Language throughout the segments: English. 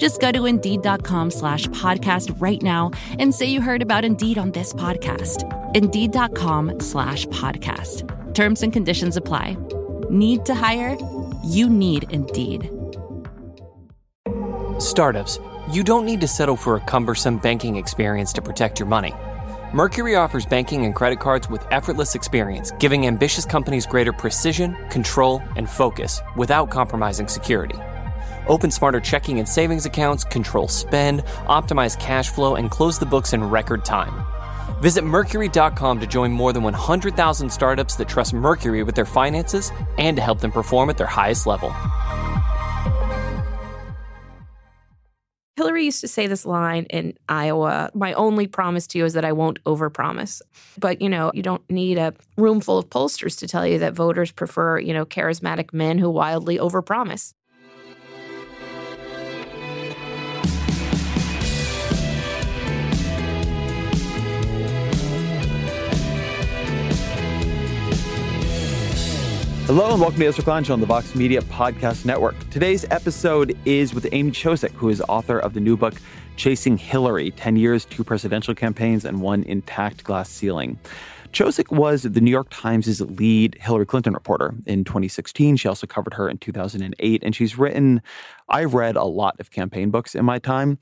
Just go to Indeed.com slash podcast right now and say you heard about Indeed on this podcast. Indeed.com slash podcast. Terms and conditions apply. Need to hire? You need Indeed. Startups, you don't need to settle for a cumbersome banking experience to protect your money. Mercury offers banking and credit cards with effortless experience, giving ambitious companies greater precision, control, and focus without compromising security. Open smarter checking and savings accounts, control spend, optimize cash flow, and close the books in record time. Visit Mercury.com to join more than 100,000 startups that trust Mercury with their finances and to help them perform at their highest level. Hillary used to say this line in Iowa My only promise to you is that I won't overpromise. But, you know, you don't need a room full of pollsters to tell you that voters prefer, you know, charismatic men who wildly overpromise. Hello and welcome to Ezra Klein Show on the Vox Media Podcast Network. Today's episode is with Amy Chozick, who is author of the new book Chasing Hillary 10 Years, Two Presidential Campaigns, and One Intact Glass Ceiling. Chozick was the New York Times' lead Hillary Clinton reporter in 2016. She also covered her in 2008. And she's written, I've read a lot of campaign books in my time.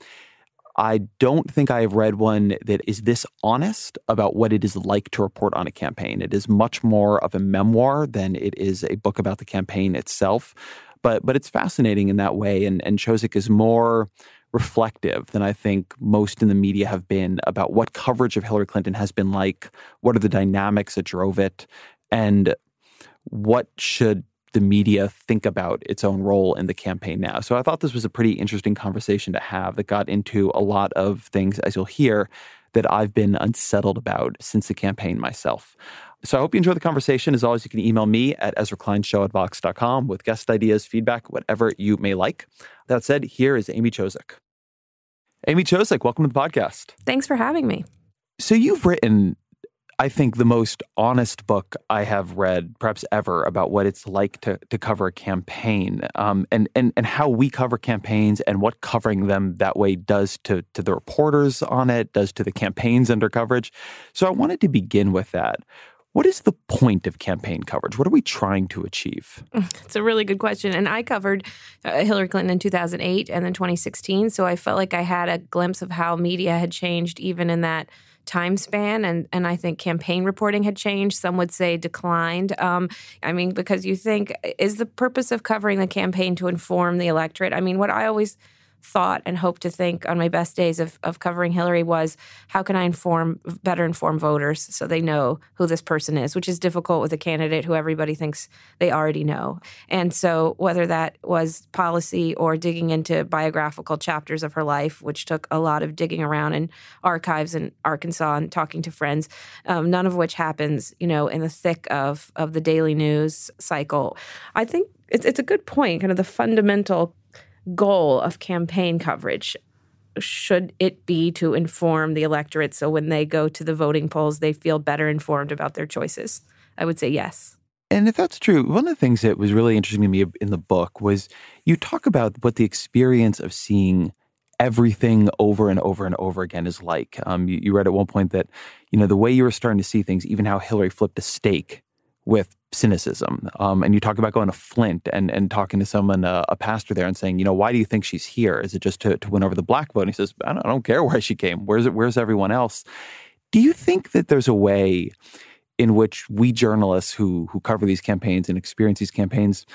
I don't think I have read one that is this honest about what it is like to report on a campaign. It is much more of a memoir than it is a book about the campaign itself. But but it's fascinating in that way. And and Chozick is more reflective than I think most in the media have been about what coverage of Hillary Clinton has been like, what are the dynamics that drove it, and what should the media think about its own role in the campaign now. So I thought this was a pretty interesting conversation to have that got into a lot of things, as you'll hear, that I've been unsettled about since the campaign myself. So I hope you enjoy the conversation. As always, you can email me at EzraKleinShow at Vox.com with guest ideas, feedback, whatever you may like. That said, here is Amy Chozick. Amy Chozick, welcome to the podcast. Thanks for having me. So you've written I think the most honest book I have read, perhaps ever, about what it's like to to cover a campaign, um, and and and how we cover campaigns, and what covering them that way does to to the reporters on it, does to the campaigns under coverage. So I wanted to begin with that. What is the point of campaign coverage? What are we trying to achieve? It's a really good question. And I covered uh, Hillary Clinton in 2008 and then 2016. So I felt like I had a glimpse of how media had changed even in that time span and and I think campaign reporting had changed. Some would say declined. Um, I mean because you think is the purpose of covering the campaign to inform the electorate? I mean what I always thought and hope to think on my best days of, of covering Hillary was how can I inform better inform voters so they know who this person is, which is difficult with a candidate who everybody thinks they already know. And so whether that was policy or digging into biographical chapters of her life, which took a lot of digging around in archives in Arkansas and talking to friends, um, none of which happens, you know, in the thick of of the daily news cycle. I think it's it's a good point, kind of the fundamental goal of campaign coverage. Should it be to inform the electorate so when they go to the voting polls they feel better informed about their choices? I would say yes. And if that's true one of the things that was really interesting to me in the book was you talk about what the experience of seeing everything over and over and over again is like. Um, you, you read at one point that you know the way you were starting to see things even how hillary flipped a steak with cynicism. Um, and you talk about going to Flint and, and talking to someone, uh, a pastor there, and saying, you know, why do you think she's here? Is it just to, to win over the black vote? And he says, I don't, I don't care where she came. Where's it? Where's everyone else? Do you think that there's a way in which we journalists who who cover these campaigns and experience these campaigns,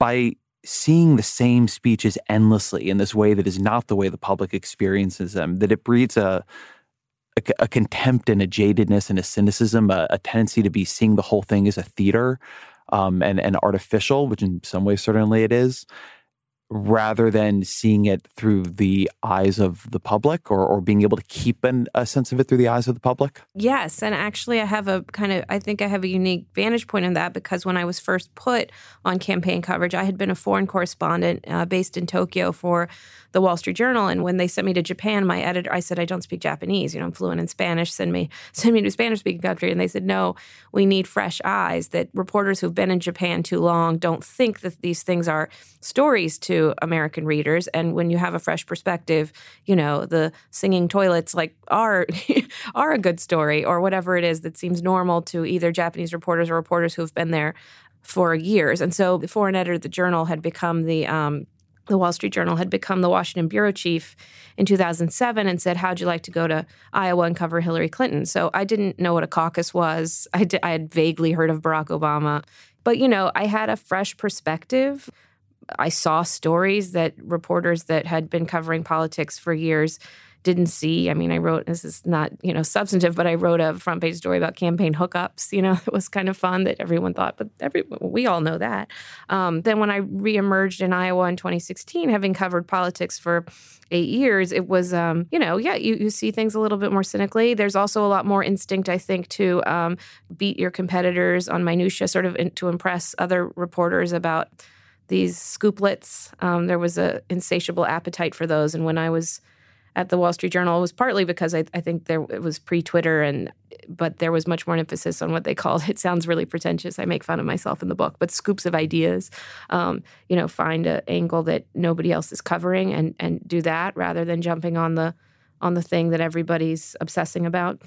by seeing the same speeches endlessly in this way that is not the way the public experiences them, that it breeds a a, a, contempt and a jadedness and a cynicism, a, a, tendency to be seeing the whole thing as a theater um, and, and artificial, which in some ways certainly it is. Rather than seeing it through the eyes of the public or, or being able to keep an, a sense of it through the eyes of the public? Yes. And actually, I have a kind of, I think I have a unique vantage point in that because when I was first put on campaign coverage, I had been a foreign correspondent uh, based in Tokyo for the Wall Street Journal. And when they sent me to Japan, my editor, I said, I don't speak Japanese. You know, I'm fluent in Spanish. Send me, send me to a Spanish speaking country. And they said, no, we need fresh eyes. That reporters who've been in Japan too long don't think that these things are stories to American readers. And when you have a fresh perspective, you know, the singing toilets like are are a good story or whatever it is that seems normal to either Japanese reporters or reporters who have been there for years. And so the foreign editor of the journal had become the um, the Wall Street Journal had become the Washington bureau chief in 2007 and said, How'd you like to go to Iowa and cover Hillary Clinton? So I didn't know what a caucus was. I, I had vaguely heard of Barack Obama. But, you know, I had a fresh perspective. I saw stories that reporters that had been covering politics for years didn't see. I mean, I wrote this is not you know substantive, but I wrote a front page story about campaign hookups. You know, it was kind of fun that everyone thought, but every we all know that. Um, then when I reemerged in Iowa in 2016, having covered politics for eight years, it was um, you know yeah you you see things a little bit more cynically. There's also a lot more instinct, I think, to um, beat your competitors on minutia, sort of in, to impress other reporters about these scooplets. Um, there was an insatiable appetite for those. And when I was at the Wall Street Journal, it was partly because I, I think there it was pre-Twitter, and but there was much more emphasis on what they called. It sounds really pretentious. I make fun of myself in the book, but scoops of ideas. Um, you know, find an angle that nobody else is covering, and and do that rather than jumping on the on the thing that everybody's obsessing about.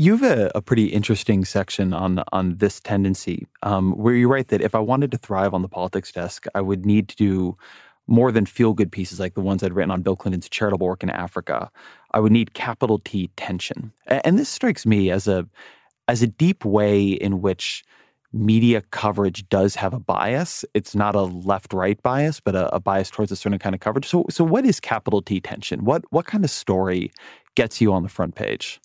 You have a, a, pretty interesting section on on this tendency, um, where you write that if I wanted to thrive on the politics desk, I would need to do more than feel good pieces like the ones I'd written on Bill Clinton's charitable work in Africa. I would need capital T tension, and this strikes me as a as a deep way in which media coverage does have a bias. It's not a left right bias, but a, a bias towards a certain kind of coverage. So, so what is capital T tension? What what kind of story gets you on the front page?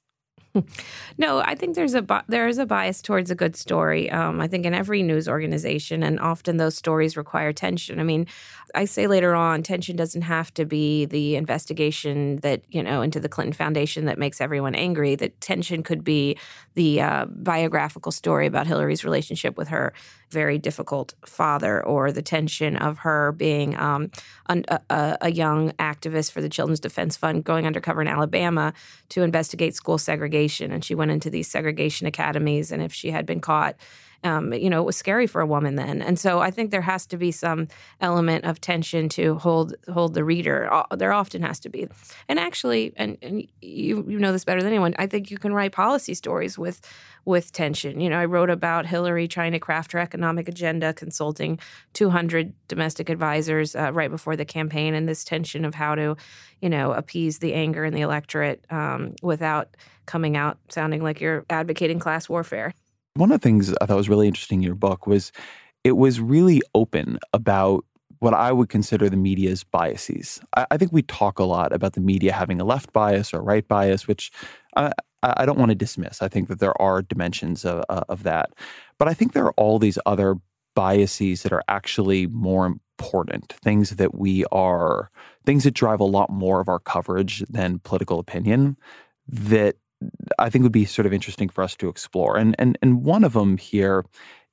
no, I think there's a there is a bias towards a good story. Um, I think in every news organization, and often those stories require tension. I mean, I say later on, tension doesn't have to be the investigation that you know into the Clinton Foundation that makes everyone angry. That tension could be the uh, biographical story about Hillary's relationship with her very difficult father, or the tension of her being um, a, a, a young activist for the Children's Defense Fund, going undercover in Alabama to investigate school segregation, and she went into these segregation academies, and if she had been caught um, you know, it was scary for a woman then. And so I think there has to be some element of tension to hold hold the reader. There often has to be. And actually, and, and you you know this better than anyone. I think you can write policy stories with with tension. You know, I wrote about Hillary trying to craft her economic agenda, consulting 200 domestic advisors uh, right before the campaign, and this tension of how to, you know, appease the anger in the electorate um, without coming out sounding like you're advocating class warfare. One of the things I thought was really interesting in your book was it was really open about what I would consider the media's biases. I, I think we talk a lot about the media having a left bias or right bias, which I, I don't want to dismiss. I think that there are dimensions of, uh, of that. But I think there are all these other biases that are actually more important, things that we are, things that drive a lot more of our coverage than political opinion that I think would be sort of interesting for us to explore. And and and one of them here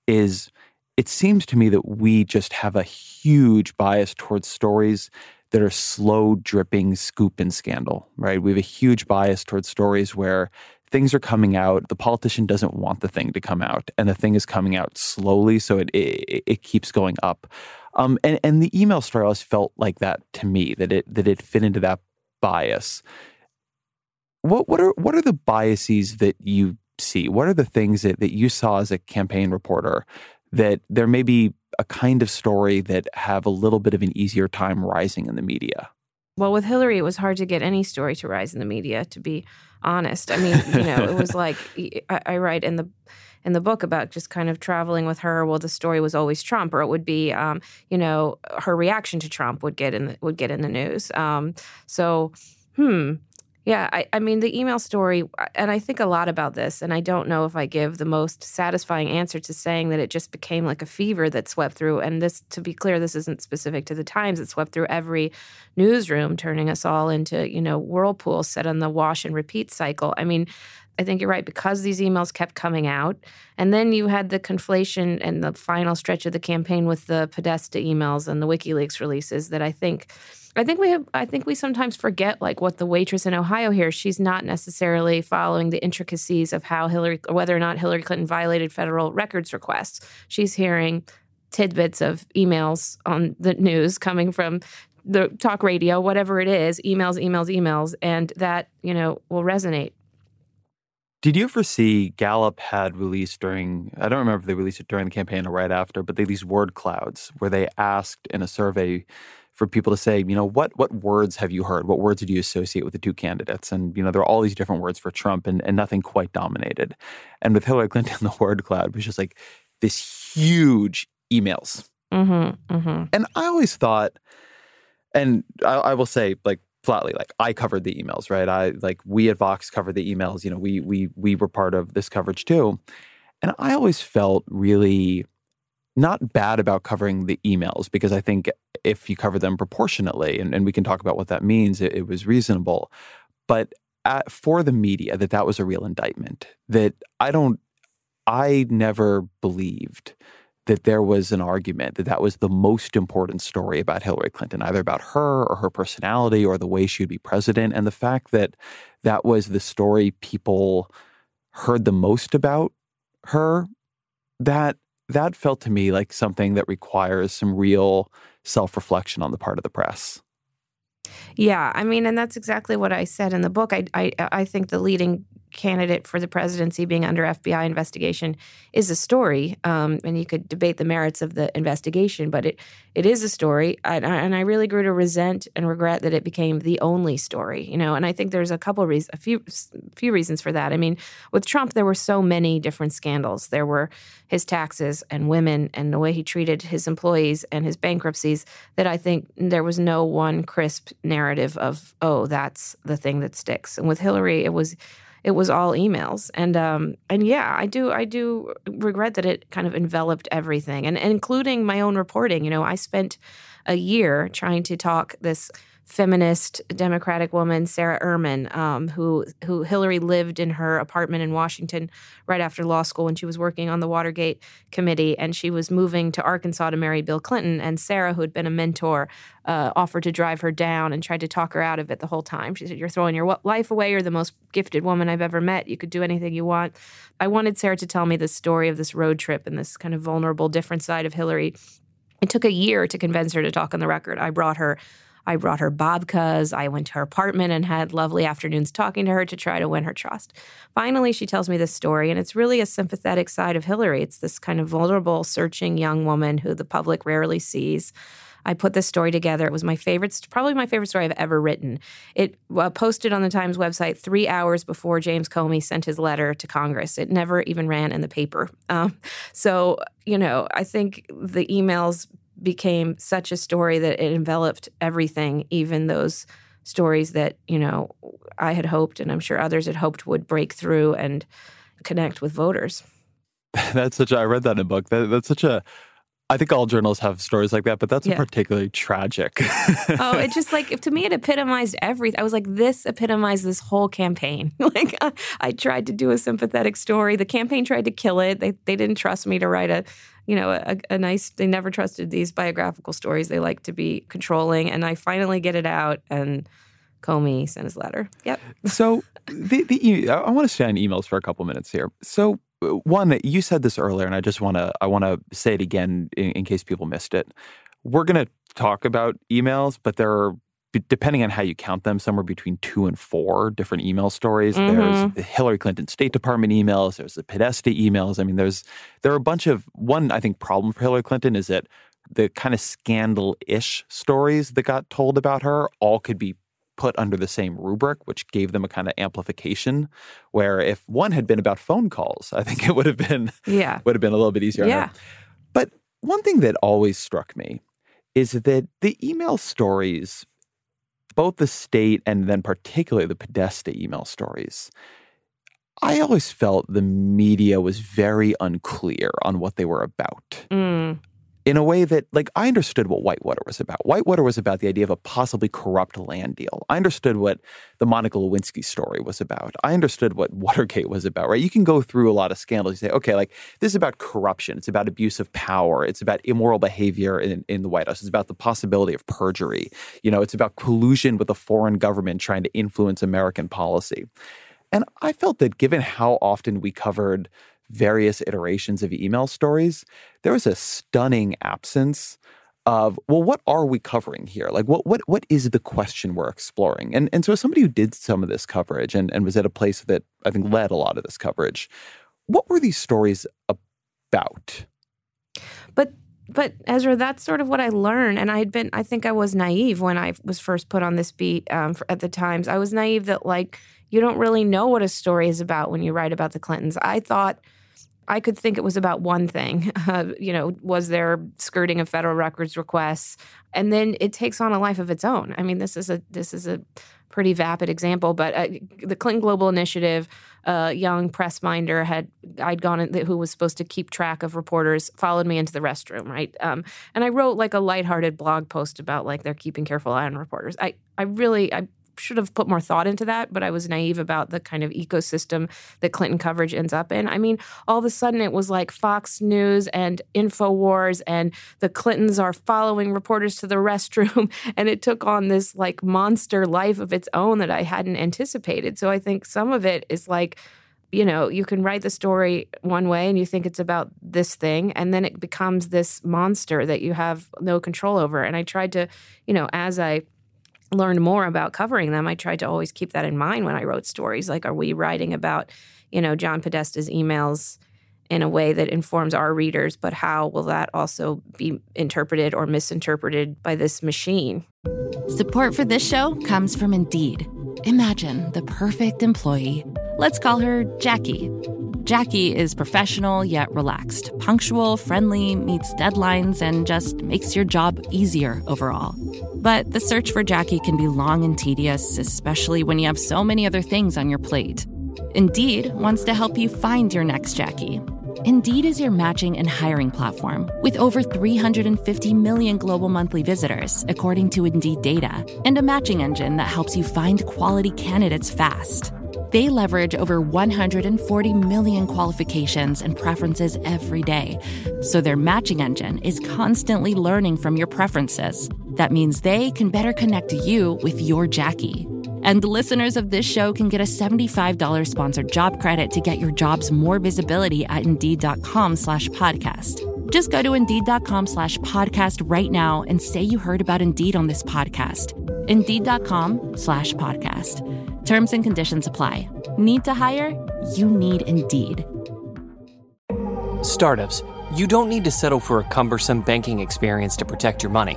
is it seems to me that we just have a huge bias towards stories that are slow dripping scoop and scandal, right? We have a huge bias towards stories where things are coming out, the politician doesn't want the thing to come out, and the thing is coming out slowly, so it it, it keeps going up. Um, and and the email story always felt like that to me that it that it fit into that bias what what are what are the biases that you see? What are the things that, that you saw as a campaign reporter that there may be a kind of story that have a little bit of an easier time rising in the media? Well, with Hillary, it was hard to get any story to rise in the media. To be honest, I mean, you know, it was like I, I write in the in the book about just kind of traveling with her. Well, the story was always Trump, or it would be, um, you know, her reaction to Trump would get in the, would get in the news. Um, so, hmm, Yeah, I, I mean, the email story, uh, and I think a lot about this, and I don't know if I give the most satisfying answer to saying that it just became like a fever that swept through. And this, to be clear, this isn't specific to the Times. It swept through every newsroom, turning us all into, you know, whirlpools set on the wash and repeat cycle. I mean, I think you're right because these emails kept coming out. And then you had the conflation and the final stretch of the campaign with the Podesta emails and the WikiLeaks releases that I think I think we have I think we sometimes forget like what the waitress in Ohio here, she's not necessarily following the intricacies of how Hillary whether or not Hillary Clinton violated federal records requests. She's hearing tidbits of emails on the news coming from the talk radio, whatever it is, emails, emails, emails, and that, you know, will resonate. Did you ever see Gallup had released during, I don't remember if they released it during the campaign or right after, but they these word clouds where they asked in a survey for people to say, you know, what what words have you heard? What words did you associate with the two candidates? And you know, there are all these different words for Trump, and, and nothing quite dominated. And with Hillary Clinton, the word cloud was just like this huge emails. Mm-hmm, mm-hmm. And I always thought, and I, I will say, like flatly, like I covered the emails, right? I like we at Vox covered the emails. You know, we we we were part of this coverage too, and I always felt really not bad about covering the emails because I think if you cover them proportionately, and, and we can talk about what that means, it, it was reasonable. But at, for the media, that that was a real indictment. That I don't, I never believed that there was an argument that that was the most important story about Hillary Clinton, either about her or her personality or the way she would be president. And the fact that that was the story people heard the most about her, that that felt to me like something that requires some real self reflection on the part of the press. Yeah, I mean, and that's exactly what I said in the book. I, I, I think the leading candidate for the presidency being under FBI investigation is a story, um, and you could debate the merits of the investigation, but it it is a story, and I, and I really grew to resent and regret that it became the only story. You know, and I think there's a couple reasons, a few few reasons for that. I mean, with Trump, there were so many different scandals. There were his taxes and women and the way he treated his employees and his bankruptcies that I think there was no one crisp narrative of oh that's the thing that sticks. And with Hillary, it was it was all emails. And um and yeah i do i do regret that it kind of enveloped everything and, and including my own reporting. You know i spent a year trying to talk this feminist Democratic woman, Sara Ehrman, um, who who Hillary lived in her apartment in Washington right after law school when she was working on the Watergate committee, and she was moving to Arkansas to marry Bill Clinton. And Sara, who had been a mentor, uh, offered to drive her down and tried to talk her out of it the whole time. She said, "You're throwing your life away. You're the most gifted woman I've ever met. You could do anything you want." I wanted Sara to tell me the story of this road trip and this kind of vulnerable, different side of Hillary. It took a year to convince her to talk on the record. I brought her I brought her babkas. I went to her apartment and had lovely afternoons talking to her to try to win her trust. Finally, she tells me this story, and it's really a sympathetic side of Hillary. It's this kind of vulnerable, searching young woman who the public rarely sees. I put this story together. It was my favorite, probably my favorite story I've ever written. It uh, posted on the Times website three hours before James Comey sent his letter to Congress. It never even ran in the paper. Um, so, you know, I think the emails became such a story that it enveloped everything, even those stories that, you know, I had hoped and I'm sure others had hoped would break through and connect with voters. that's such a, I read that in a book. That, that's such a, I think all journals have stories like that, but that's yeah. particularly tragic. oh, it just like to me it epitomized everything. I was like, this epitomized this whole campaign. like I, I, tried to do a sympathetic story. The campaign tried to kill it. They they didn't trust me to write a you know, a, a, nice, they never trusted these biographical stories. They like to be controlling. And I finally get it out and Comey sent his letter. Yep. So the, the I want to stay on emails for a couple minutes here. So one, you said this earlier, and I just want to, I want to say it again in, in case people missed it. We're going to talk about emails, but there are depending on how you count them, somewhere between two and four different email stories. Mm-hmm. There's the Hillary Clinton State Department emails. There's the Podesta emails. I mean, there's there are a bunch of one. I think problem for Hillary Clinton is that the kind of scandal-ish stories that got told about her all could be put under the same rubric, which gave them a kind of amplification. Where if one had been about phone calls, I think it would have been yeah would have been a little bit easier. Yeah. But one thing that always struck me is that the email stories both the state and then particularly the Podesta email stories, I always felt the media was very unclear on what they were about. Mm. In a way that, like, I understood what Whitewater was about. Whitewater was about the idea of a possibly corrupt land deal. I understood what the Monica Lewinsky story was about. I understood what Watergate was about, right? You can go through a lot of scandals. You say, okay, like, this is about corruption. It's about abuse of power. It's about immoral behavior in, in the White House. It's about the possibility of perjury. You know, it's about collusion with a foreign government trying to influence American policy. And I felt that given how often we covered various iterations of email stories, there was a stunning absence of well what are we covering here like what what what is the question we're exploring and and so as somebody who did some of this coverage and, and was at a place that i think led a lot of this coverage what were these stories about but but Ezra, that's sort of what I learned, and I had been. I think I was naive when I was first put on this beat um, for, at the Times. I was naive that like you don't really know what a story is about when you write about the Clintons. I thought I could think it was about one thing. Uh, you know, was there skirting of federal records requests, and then it takes on a life of its own. I mean, this is a this is a pretty vapid example, but uh, the Clinton Global Initiative, uh, young press minder had I'd gone in, who was supposed to keep track of reporters followed me into the restroom, right? Um, and I wrote like a lighthearted blog post about like they're keeping careful eye on reporters. I I really I should have put more thought into that, but I was naive about the kind of ecosystem that Clinton coverage ends up in. I mean, all of a sudden it was like Fox News and InfoWars and the Clintons are following reporters to the restroom. And it took on this like monster life of its own that I hadn't anticipated. So I think some of it is like, you know, you can write the story one way and you think it's about this thing, and then it becomes this monster that you have no control over. And I tried to, you know, as I learned more about covering them, I tried to always keep that in mind when I wrote stories. Like, are we writing about, you know, John Podesta's emails in a way that informs our readers, but how will that also be interpreted or misinterpreted by this machine? Support for this show comes from Indeed. Imagine the perfect employee. Let's call her Jackie. Jackie is professional yet relaxed, punctual, friendly, meets deadlines, and just makes your job easier overall. But the search for Jackie can be long and tedious, especially when you have so many other things on your plate. Indeed wants to help you find your next Jackie. Indeed is your matching and hiring platform with over 350 million global monthly visitors, according to Indeed data, and a matching engine that helps you find quality candidates fast. They leverage over 140 million qualifications and preferences every day, so their matching engine is constantly learning from your preferences. That means they can better connect you with your Jackie. And the listeners of this show can get a $75 sponsored job credit to get your jobs more visibility at Indeed.com slash podcast. Just go to Indeed.com slash podcast right now and say you heard about Indeed on this podcast. Indeed.com slash podcast. Terms and conditions apply. Need to hire? You need Indeed. Startups, you don't need to settle for a cumbersome banking experience to protect your money.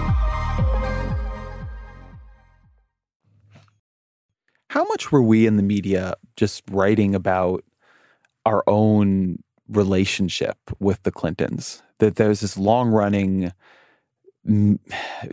How much were we in the media just writing about our own relationship with the Clintons? That there's this long running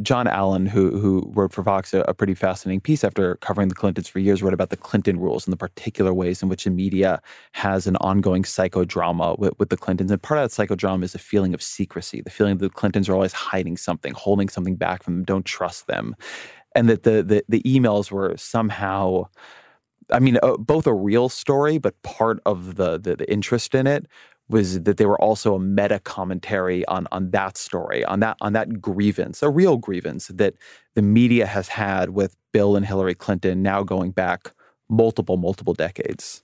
John Allen, who who wrote for Vox a, a, pretty fascinating piece after covering the Clintons for years, wrote about the Clinton rules and the particular ways in which the media has an ongoing psychodrama with, with the Clintons. And part of that psychodrama is a feeling of secrecy, the feeling that the Clintons are always hiding something, holding something back from them, don't trust them, and that the the, the emails were somehow. I mean, uh, both a real story, but part of the, the the interest in it was that they were also a meta commentary on on that story, on that on that grievance, a real grievance that the media has had with Bill and Hillary Clinton now going back multiple multiple decades.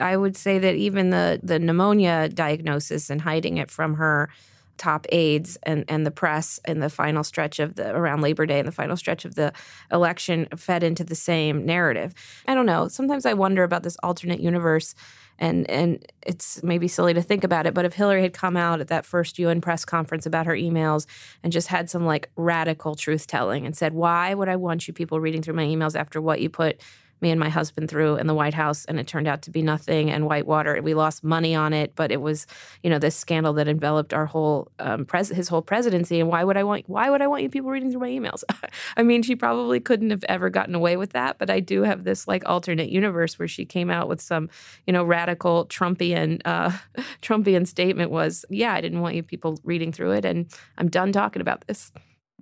I would say that even the the pneumonia diagnosis and hiding it from her top aides and, and the press in the final stretch of the around Labor Day and the final stretch of the election fed into the same narrative. I don't know. Sometimes I wonder about this alternate universe and and it's maybe silly to think about it, but if Hillary had come out at that first UN press conference about her emails and just had some like radical truth telling and said, "Why would I want you people reading through my emails after what you put me and my husband through in the White House, and it turned out to be nothing and Whitewater. We lost money on it, but it was, you know, this scandal that enveloped our whole um, pres- his whole presidency. And why would I want why would I want you people reading through my emails? I mean, she probably couldn't have ever gotten away with that, but I do have this like alternate universe where she came out with some, you know, radical Trumpian uh, Trumpian statement was, yeah, I didn't want you people reading through it, and I'm done talking about this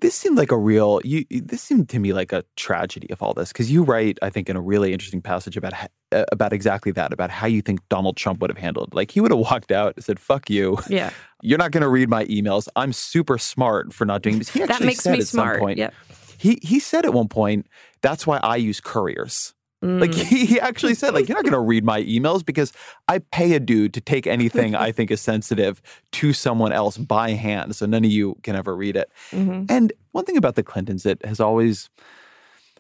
this seemed like a real you this seemed to me like a tragedy of all this because you write i think in a really interesting passage about uh, about exactly that about how you think donald trump would have handled like he would have walked out and said fuck you. Yeah. You're not going to read my emails. I'm super smart for not doing this. He actually that makes said me at smart. some point yep. he he said at one point that's why i use couriers like he, he actually said, like, you're not going to read my emails because I pay a dude to take anything I think is sensitive to someone else by hand. So none of you can ever read it. Mhm. And one thing about the Clintons that has always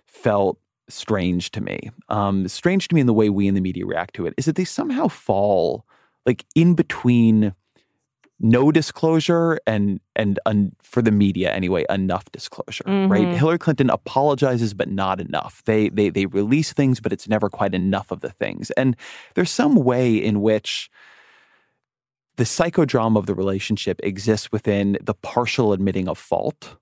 felt strange to me, um, strange to me in the way we in the media react to it, is that they somehow fall like in between no disclosure and and un, for the media anyway enough disclosure right? Mhm. hillary clinton apologizes but not enough. They they they release things but it's never quite enough of the things. And there's some way in which the psychodrama of the relationship exists within the partial admitting of fault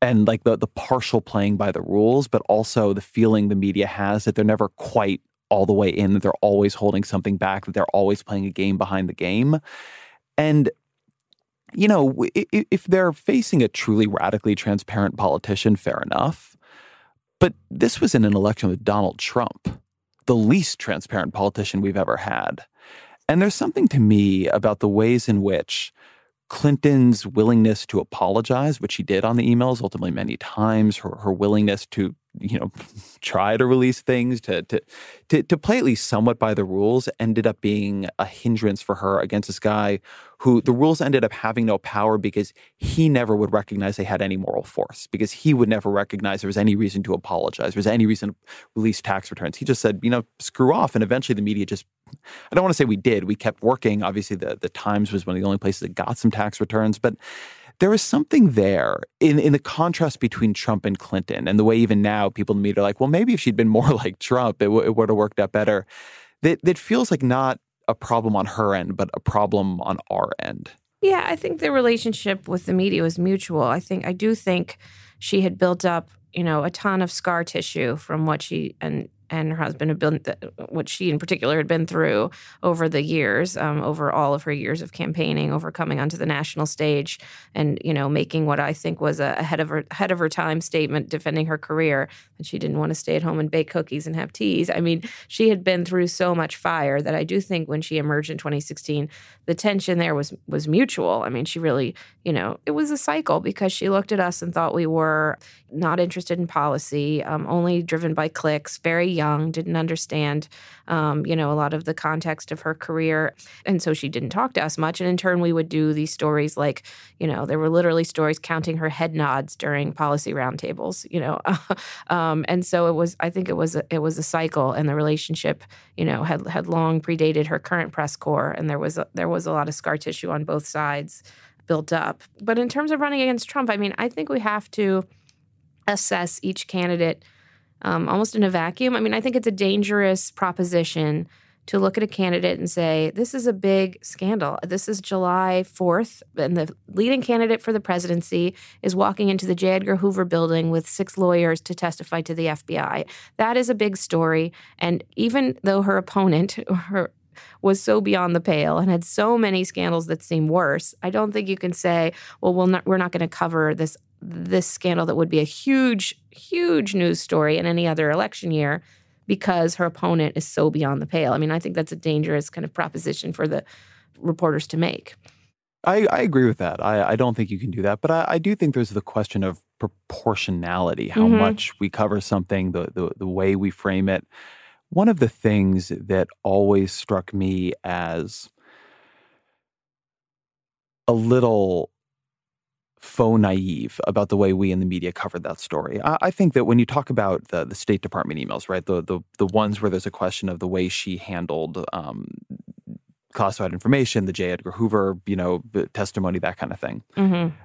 and like the the partial playing by the rules but also the feeling the media has that they're never quite all the way in that they're always holding something back that they're always playing a game behind the game. And you know, if they're facing a truly radically transparent politician, fair enough. But this was in an election with Donald Trump, the least transparent politician we've ever had. And there's something to me about the ways in which Clinton's willingness to apologize, which she did on the emails ultimately many times, her, her willingness to, you know, try to release things, to, to to to play at least somewhat by the rules, ended up being a hindrance for her against this guy who the rules ended up having no power because he never would recognize they had any moral force, because he would never recognize there was any reason to apologize, there was any reason to release tax returns. He just said, you know, screw off. And eventually the media just I don't want to say we did. We kept working. Obviously, the, the Times was one of the only places that got some tax returns, but there was something there in, in the contrast between Trump and Clinton, and the way even now people in the media are like, well, maybe if she'd been more like Trump, it, w- it would have worked out better. That that feels like not a problem on her end, but a problem on our end. Yeah, I think the relationship with the media was mutual. I think I do think she had built up, you know, a ton of scar tissue from what she and and her husband had been, what she in particular had been through over the years, um, over all of her years of campaigning, over coming onto the national stage, and you know, making what I think was a ahead of her ahead of her time statement, defending her career, that she didn't want to stay at home and bake cookies and have teas. I mean, she had been through so much fire that I do think when she emerged in 2016, the tension there was was mutual. I mean, she really, you know, it was a cycle because she looked at us and thought we were not interested in policy, um, only driven by clicks, very young, didn't understand, um, you know, a lot of the context of her career, and so she didn't talk to us much. And in turn, we would do these stories like, you know, there were literally stories counting her head nods during policy roundtables, you know, um, and so it was. I think it was a, it was a cycle, and the relationship, you know, had had long predated her current press corps, and there was a, there was a lot of scar tissue on both sides built up. But in terms of running against Trump, I mean, I think we have to assess each candidate um, almost in a vacuum. I mean, I think it's a dangerous proposition to look at a candidate and say, this is a big scandal. This is July 4th, and the leading candidate for the presidency is walking into the J. Edgar Hoover building with six lawyers to testify to the FBI. That is a big story. And even though her opponent, her was so beyond the pale and had so many scandals that seem worse. I don't think you can say, well, we'll not, we're not going to cover this this scandal that would be a huge, huge news story in any other election year because her opponent is so beyond the pale. I mean, I think that's a dangerous kind of proposition for the reporters to make. I, I agree with that. I, I don't think you can do that, but I, I do think there's the question of proportionality, how Mhm. much we cover something, the, the the way we frame it. One of the things that always struck me as a little faux naive about the way we in the media covered that story. I, I, think that when you talk about the, the State Department emails, right, the, the the ones where there's a question of the way she handled um, classified information, the J. Edgar Hoover, you know, testimony, that kind of thing. Mm-hmm.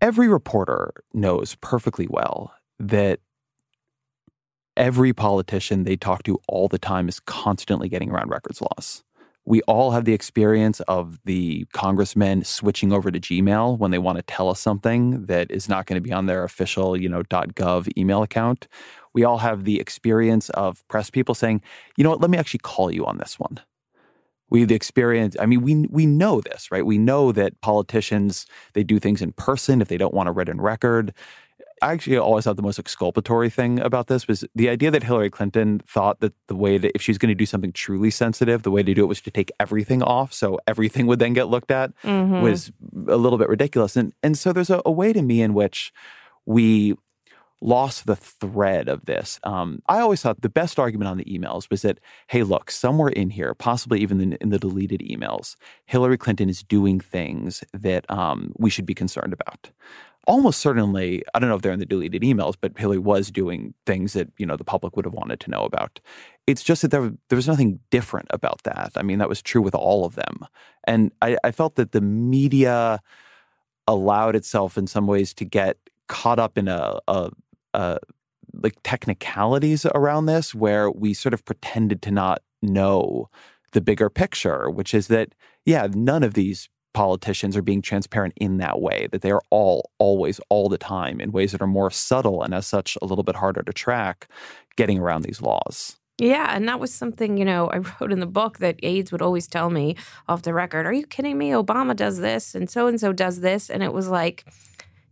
Every reporter knows perfectly well that every politician they talk to all the time is constantly getting around records laws. We all have the experience of the congressmen switching over to Gmail when they want to tell us something that is not going to be on their official, you know, .gov email account. We all have the experience of press people saying, "You know what? Let me actually call you on this one." We have the experience. I mean, we we know this, right? We know that politicians they do things in person if they don't want a written record. I actually always thought the most exculpatory thing about this was the idea that Hillary Clinton thought that the way that if she's going to do something truly sensitive, the way to do it was to take everything off, so everything would then get looked at, mm-hmm. was a little bit ridiculous. And and so there's a, a, way to me in which we lost the thread of this. Um, I always thought the best argument on the emails was that, hey, look, somewhere in here, possibly even in, in the deleted emails, Hillary Clinton is doing things that um, we should be concerned about almost certainly, I don't know if they're in the deleted emails, but Hillary was doing things that, you know, the public would have wanted to know about. It's just that there, there was nothing different about that. I mean, that was true with all of them. And I, I felt that the media allowed itself in some ways to get caught up in a, a, a like technicalities around this where we sort of pretended to not know the bigger picture, which is that, yeah, none of these politicians are being transparent in that way, that they are all, always, all the time in ways that are more subtle and as such a little bit harder to track getting around these laws. Yeah, and that was something, you know, I wrote in the book that aides would always tell me off the record, Are you kidding me? Obama does this and so and so does this. And it was like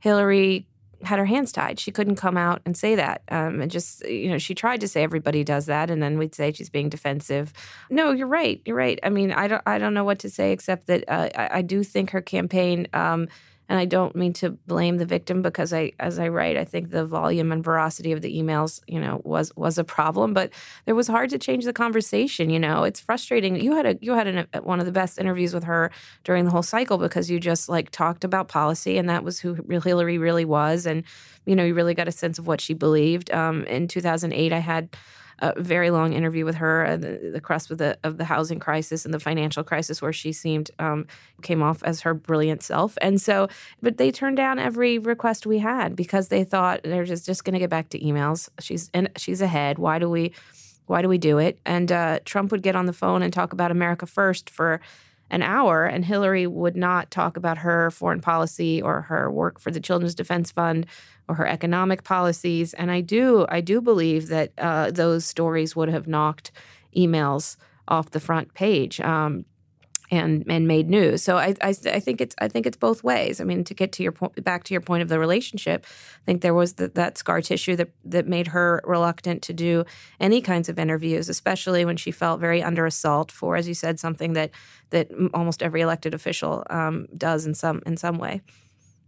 Hillary had her hands tied. She couldn't come out and say that. Um, and just, you know, she tried to say everybody does that. And then we'd say she's being defensive. No, you're right. You're right. I mean, I don't, I don't know what to say except that uh, I, I, do think her campaign um, and I don't mean to blame the victim because I, as I write, I think the volume and veracity of the emails, you know, was was a problem. But it was hard to change the conversation. You know, it's frustrating. You had a you had an, one of the best interviews with her during the whole cycle because you just like talked about policy, and that was who Hillary really was, and you know, you really got a sense of what she believed. Um, in 2008, I had a very long interview with her, uh, the, the crust of the of the housing crisis and the financial crisis, where she seemed um, came off as her brilliant self. And so, but they turned down every request we had because they thought they're just just going to get back to emails. She's and she's ahead. Why do we? Why do we do it? And uh, Trump would get on the phone and talk about America First for an hour, and Hillary would not talk about her foreign policy or her work for the Children's Defense Fund or her economic policies. And I do, I do believe that uh, those stories would have knocked emails off the front page. Um, and and made news. So I, I, I think it's I think it's both ways. I mean, to get to your point, back to your point of the relationship, I think there was the, that scar tissue that that made her reluctant to do any kinds of interviews, especially when she felt very under assault for, as you said, something that that almost every elected official um, does in some in some way.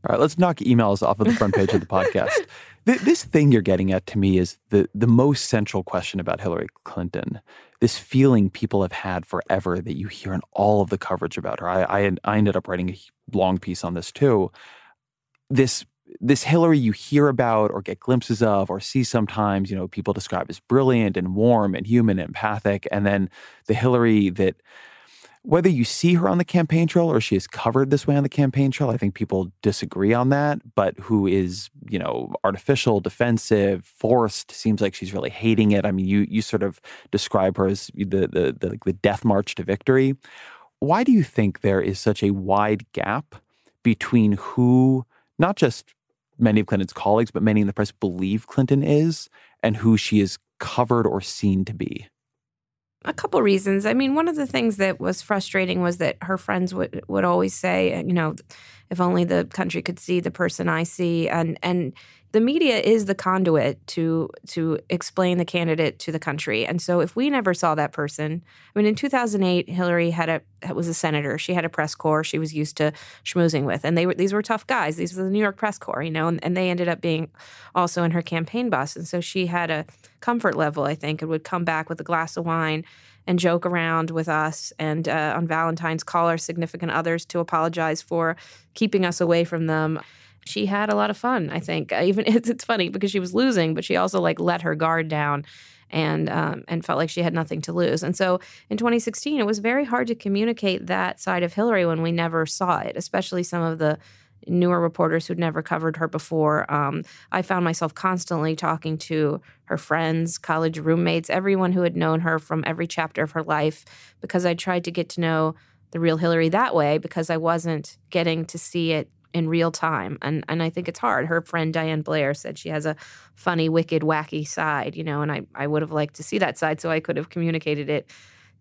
All right, let's knock emails off of the front page of the podcast. This thing you're getting at to me is the the most central question about Hillary Clinton. This feeling people have had forever that you hear in all of the coverage about her. I I, I ended up writing a long piece on this too. This this Hillary you hear about or get glimpses of or see sometimes, you know, people describe as brilliant and warm and human and empathic, and then the Hillary that whether you see her on the campaign trail or she is covered this way on the campaign trail, I think people disagree on that. But who is, you know, artificial, defensive, forced, seems like she's really hating it. I mean, you you sort of describe her as the the the, the death march to victory. Why do you think there is such a wide gap between who not just many of Clinton's colleagues, but many in the press believe Clinton is and who she is covered or seen to be? A couple reasons. I mean, one of the things that was frustrating was that her friends would would always say, you know, if only the country could see the person I see, and and the media is the conduit to to explain the candidate to the country. And so if we never saw that person, I mean in 2008 Hillary had a was a senator. She had a press corps she was used to schmoozing with and they were these were tough guys. These were the New York press corps, you know, and, and they ended up being also in her campaign bus. And so she had a comfort level, I think, and would come back with a glass of wine and joke around with us and uh, on Valentine's call our significant others to apologize for keeping us away from them. She had a lot of fun, I think. Even it's, it's funny because she was losing, but she also like let her guard down and um, and felt like she had nothing to lose. And so in 2016, it was very hard to communicate that side of Hillary when we never saw it, especially some of the newer reporters who'd never covered her before. Um, I found myself constantly talking to her friends, college roommates, everyone who had known her from every chapter of her life, because I tried to get to know the real Hillary that way because I wasn't getting to see it in real time. And and I think it's hard. Her friend Diane Blair said she has a funny, wicked, wacky side, you know, and I, I would have liked to see that side so I could have communicated it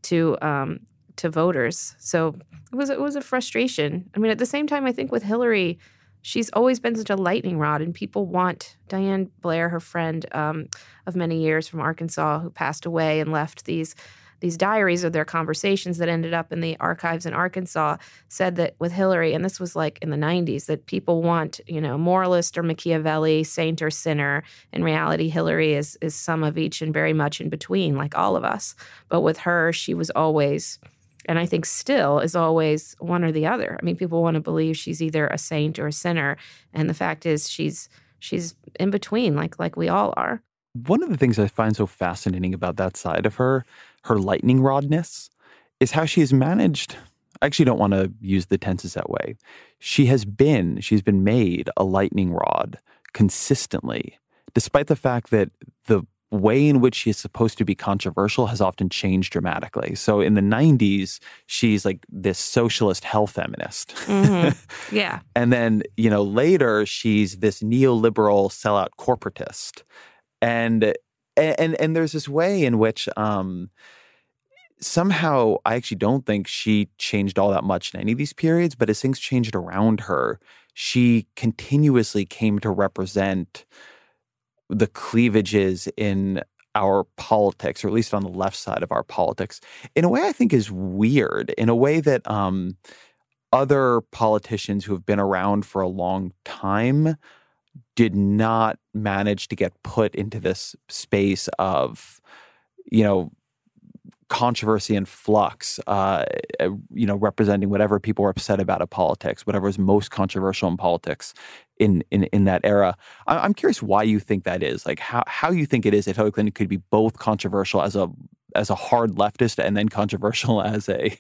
to um, to voters. So it was it was a frustration. I mean, at the same time, I think with Hillary, she's always been such a lightning rod, and people want Diane Blair, her friend um, of many years from Arkansas, who passed away and left these these diaries of their conversations that ended up in the archives in Arkansas said that with Hillary, and this was like in the 90s, that people want, you know, moralist or Machiavelli, saint or sinner. In reality, Hillary is is some of each and very much in between, like all of us. But with her, she was always and I think still is always one or the other. I mean, people want to believe she's either a saint or a sinner, and the fact is she's she's in between, like like we all are. One of the things I find so fascinating about that side of her her lightning rodness is how she has managed. I actually don't want to use the tenses that way. She has been, she's been made a lightning rod consistently, despite the fact that the way in which she is supposed to be controversial has often changed dramatically. So in the 90s, she's like this socialist hell feminist. Mm-hmm. Yeah. and then, you know, later she's this neoliberal sellout corporatist. And and and there's this way in which um, somehow I actually don't think she changed all that much in any of these periods, but as things changed around her, she continuously came to represent the cleavages in our politics, or at least on the left side of our politics, in a way I think is weird, in a way that um, other politicians who have been around for a long time did not manage to get put into this space of, you know, controversy and flux, uh, uh, you know, representing whatever people were upset about in politics, whatever was most controversial in politics in in, in that era. I, am curious why you think that is, like how how you think it is that Hillary Clinton could be both controversial as a as a hard leftist and then controversial as a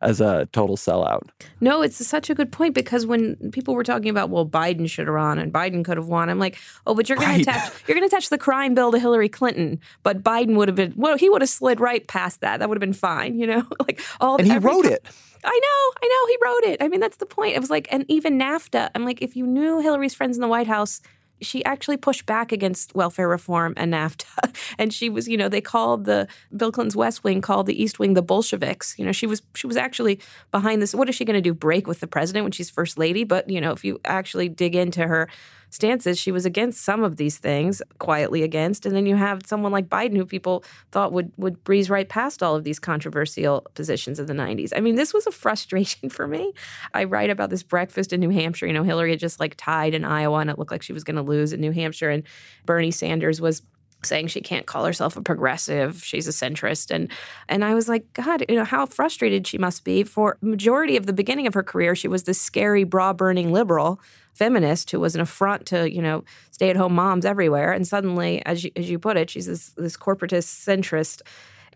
as a total sellout. No, it's such a good point because when people were talking about, well, Biden should have run and Biden could have won, I'm like, oh, but you're going right. to attach you're going to attach the crime bill to Hillary Clinton, but Biden would have been well, he would have slid right past that. That would have been fine, you know, like all. And he wrote it. I know, I know, he wrote it. I mean, that's the point. It was like, and even NAFTA. I'm like, if you knew Hillary's friends in the White House she actually pushed back against welfare reform and NAFTA. And she was, you know, they called the Bill Clinton's West Wing called the East Wing the Bolsheviks. You know, she was she was actually behind this. What is she going to do? Break with the president when she's first lady? But you know, if you actually dig into her stances, she was against some of these things, quietly against. And then you have someone like Biden, who people thought would would breeze right past all of these controversial positions of the 90s. I mean, this was a frustration for me. I write about this breakfast in New Hampshire. You know, Hillary had just like tied in Iowa, and it looked like she was going to lose in New Hampshire, and Bernie Sanders was saying she can't call herself a progressive she's a centrist and and i was like god you know how frustrated she must be for majority of the beginning of her career she was this scary bra burning liberal feminist who was an affront to you know stay at home moms everywhere. And suddenly as you, as you put it she's this this corporatist centrist.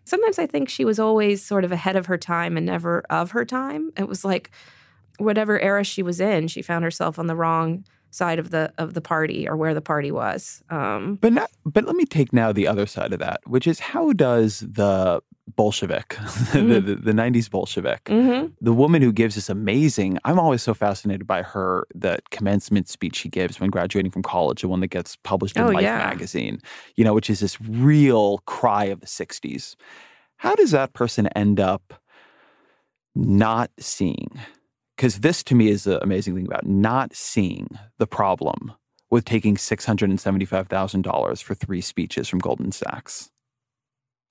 Sometimes i think she was always sort of ahead of her time and never of her time. It was like whatever era she was in she found herself on the wrong side of the of the party or where the party was. Um, but not, but let me take now the other side of that, which is how does the Bolshevik, mm-hmm. the, the, the, 90s Bolshevik, mm-hmm. the woman who gives this amazing, I'm always so fascinated by her, the commencement speech she gives when graduating from college, the one that gets published in oh, Life yeah. magazine, you know, which is this real cry of the 60s. How does that person end up not seeing because this to me is the amazing thing about not seeing the problem with taking $675,000 for three speeches from Goldman Sachs.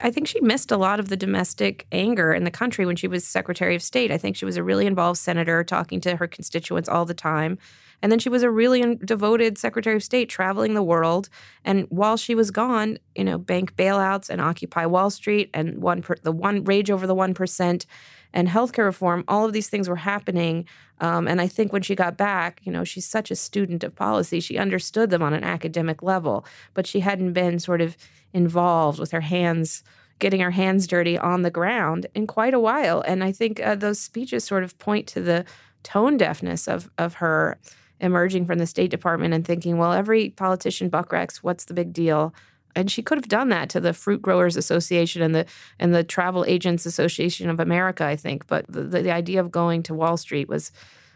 I think she missed a lot of the domestic anger in the country when she was Secretary of State. I think she was a really involved senator talking to her constituents all the time. And then she was a really devoted Secretary of State traveling the world. And while she was gone, you know, bank bailouts and Occupy Wall Street and one per, the one rage over the 1% and healthcare reform, all of these things were happening. Um, and I think when she got back, you know, she's such a student of policy. She understood them on an academic level, but she hadn't been sort of involved with her hands getting her hands dirty on the ground in quite a while. And I think uh, those speeches sort of point to the tone deafness of of her emerging from the State Department and thinking, well, every politician buck wrecks. What's the big deal? And she could have done that to the Fruit Growers Association and the and the Travel Agents Association of America, I think. But the, the idea of going to Wall Street was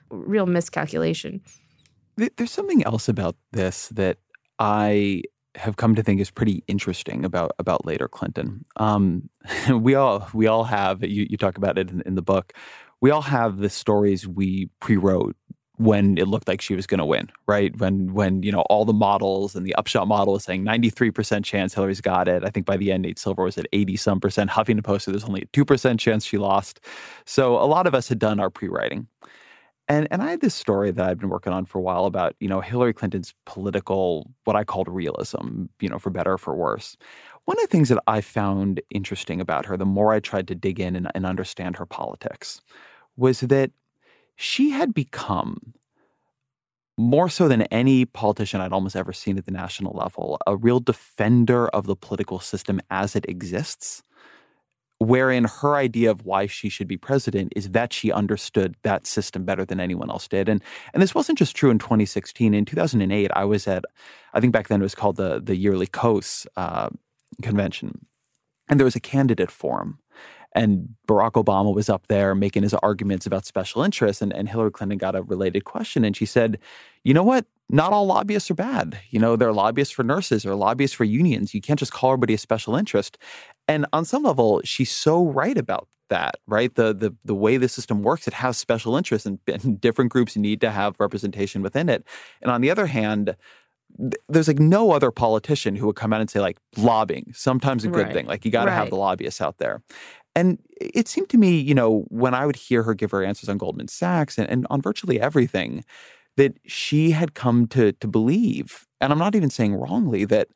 real miscalculation. There's something else about this that I have come to think is pretty interesting about about later Clinton. Um, we all we all have you, you talk about it in, in the book. We all have the stories we pre-wrote when it looked like she was going to win, right? When when you know all the models and the upshot model was saying 93% chance Hillary's got it. I think by the end Nate Silver was at 80 some percent. Huffington Post said there's only a 2% chance she lost. So a lot of us had done our pre-writing. And and I had this story that I've been working on for a while about, you know, Hillary Clinton's political what I called realism, you know, for better or for worse. One of the things that I found interesting about her, the more I tried to dig in and, and understand her politics, was that she had become more so than any politician I'd almost ever seen at the national level, a real defender of the political system as it exists wherein her idea of why she should be president is that she understood that system better than anyone else did. And and this wasn't just true in 2016. In 2008, I was at, I think back then it was called the the YearlyKos uh, convention, and there was a candidate forum. And Barack Obama was up there making his arguments about special interests, and, and Hillary Clinton got a related question, and she said, "You know what? Not all lobbyists are bad. You know, there are lobbyists for nurses or lobbyists for unions. You can't just call everybody a special interest." And on some level, she's so right about that, right? The the the way the system works, it has special interests, and, and different groups need to have representation within it. And on the other hand, there's like no other politician who would come out and say like lobbying sometimes a good right. thing like you got to right. have the lobbyists out there and it seemed to me you know when i would hear her give her answers on goldman sachs and, and on virtually everything that she had come to to believe and i'm not even saying wrongly that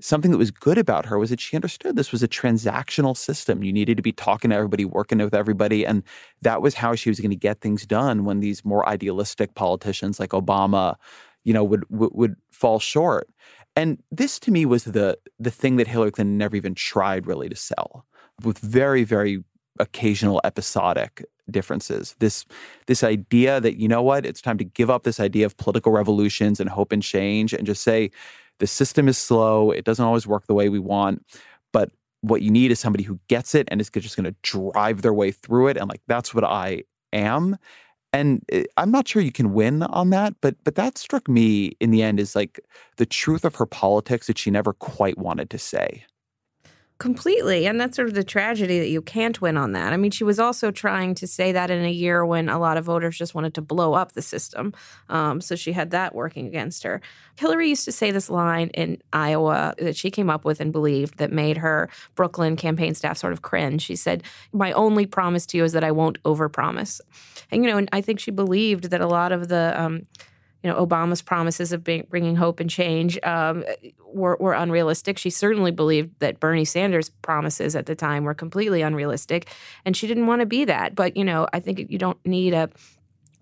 something that was good about her was that she understood this was a transactional system. You needed to be talking to everybody, working with everybody. And that was how she was going to get things done when these more idealistic politicians like Obama, you know, would, would, would fall short. And this to me was the the thing that Hillary Clinton never even tried really to sell with very, very occasional episodic differences. This this idea that, you know what, it's time to give up this idea of political revolutions and hope and change and just say, the system is slow. It doesn't always work the way we want. But what you need is somebody who gets it and is just going to drive their way through it. And like, that's what I am. And eh, I'm not sure you can win on that, but but that struck me in the end is like the truth of her politics that she never quite wanted to say. Completely. And that's sort of the tragedy that you can't win on that. I mean, she was also trying to say that in a year when a lot of voters just wanted to blow up the system. Um, so she had that working against her. Hillary used to say this line in Iowa that she came up with and believed that made her Brooklyn campaign staff sort of cringe. She said, My only promise to you is that I won't overpromise. And, you know, and I think she believed that a lot of the, um, you know, Obama's promises of being, bringing hope and change um, were, were unrealistic. She certainly believed that Bernie Sanders' promises at the time were completely unrealistic, and she didn't want to be that. But you know, I think you don't need a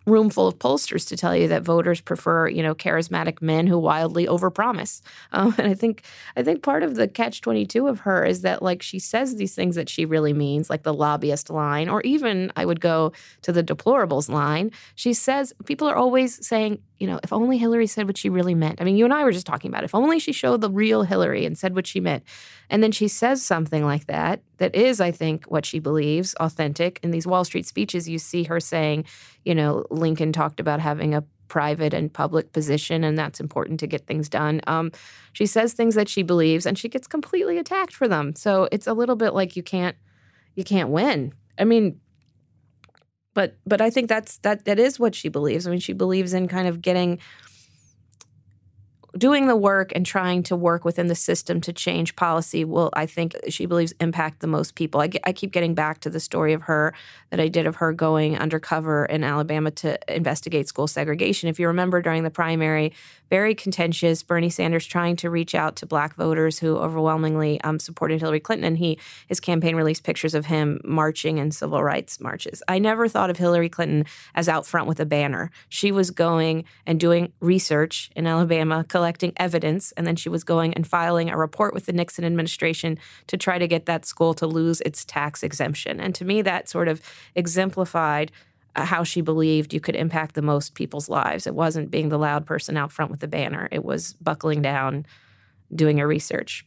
room full of pollsters to tell you that voters prefer, you know, charismatic men who wildly overpromise. Um, and I think I think part of the catch twenty two of her is that like she says these things that she really means, like the lobbyist line, or even I would go to the deplorables line. She says people are always saying you know, if only Hillary said what she really meant. I mean, you and I were just talking about it. if only she showed the real Hillary and said what she meant. And then she says something like that, that is, I think, what she believes, authentic. In these Wall Street speeches, you see her saying, you know, Lincoln talked about having a private and public position, and that's important to get things done. Um, she says things that she believes, and she gets completely attacked for them. So it's a little bit like you can't, you can't win. I mean, but but I think that's that that is what she believes. I mean, she believes in kind of getting doing the work and trying to work within the system to change policy will, I think, she believes impact the most people. I, I keep getting back to the story of her that I did of her going undercover in Alabama to investigate school segregation. If you remember during the primary, very contentious, Bernie Sanders trying to reach out to black voters who overwhelmingly um, supported Hillary Clinton, and he his campaign released pictures of him marching in civil rights marches. I never thought of Hillary Clinton as out front with a banner. She was going and doing research in Alabama, evidence, and then she was going and filing a report with the Nixon administration to try to get that school to lose its tax exemption. And to me, that sort of exemplified uh, how she believed you could impact the most people's lives. It wasn't being the loud person out front with the banner, it was buckling down, doing your research.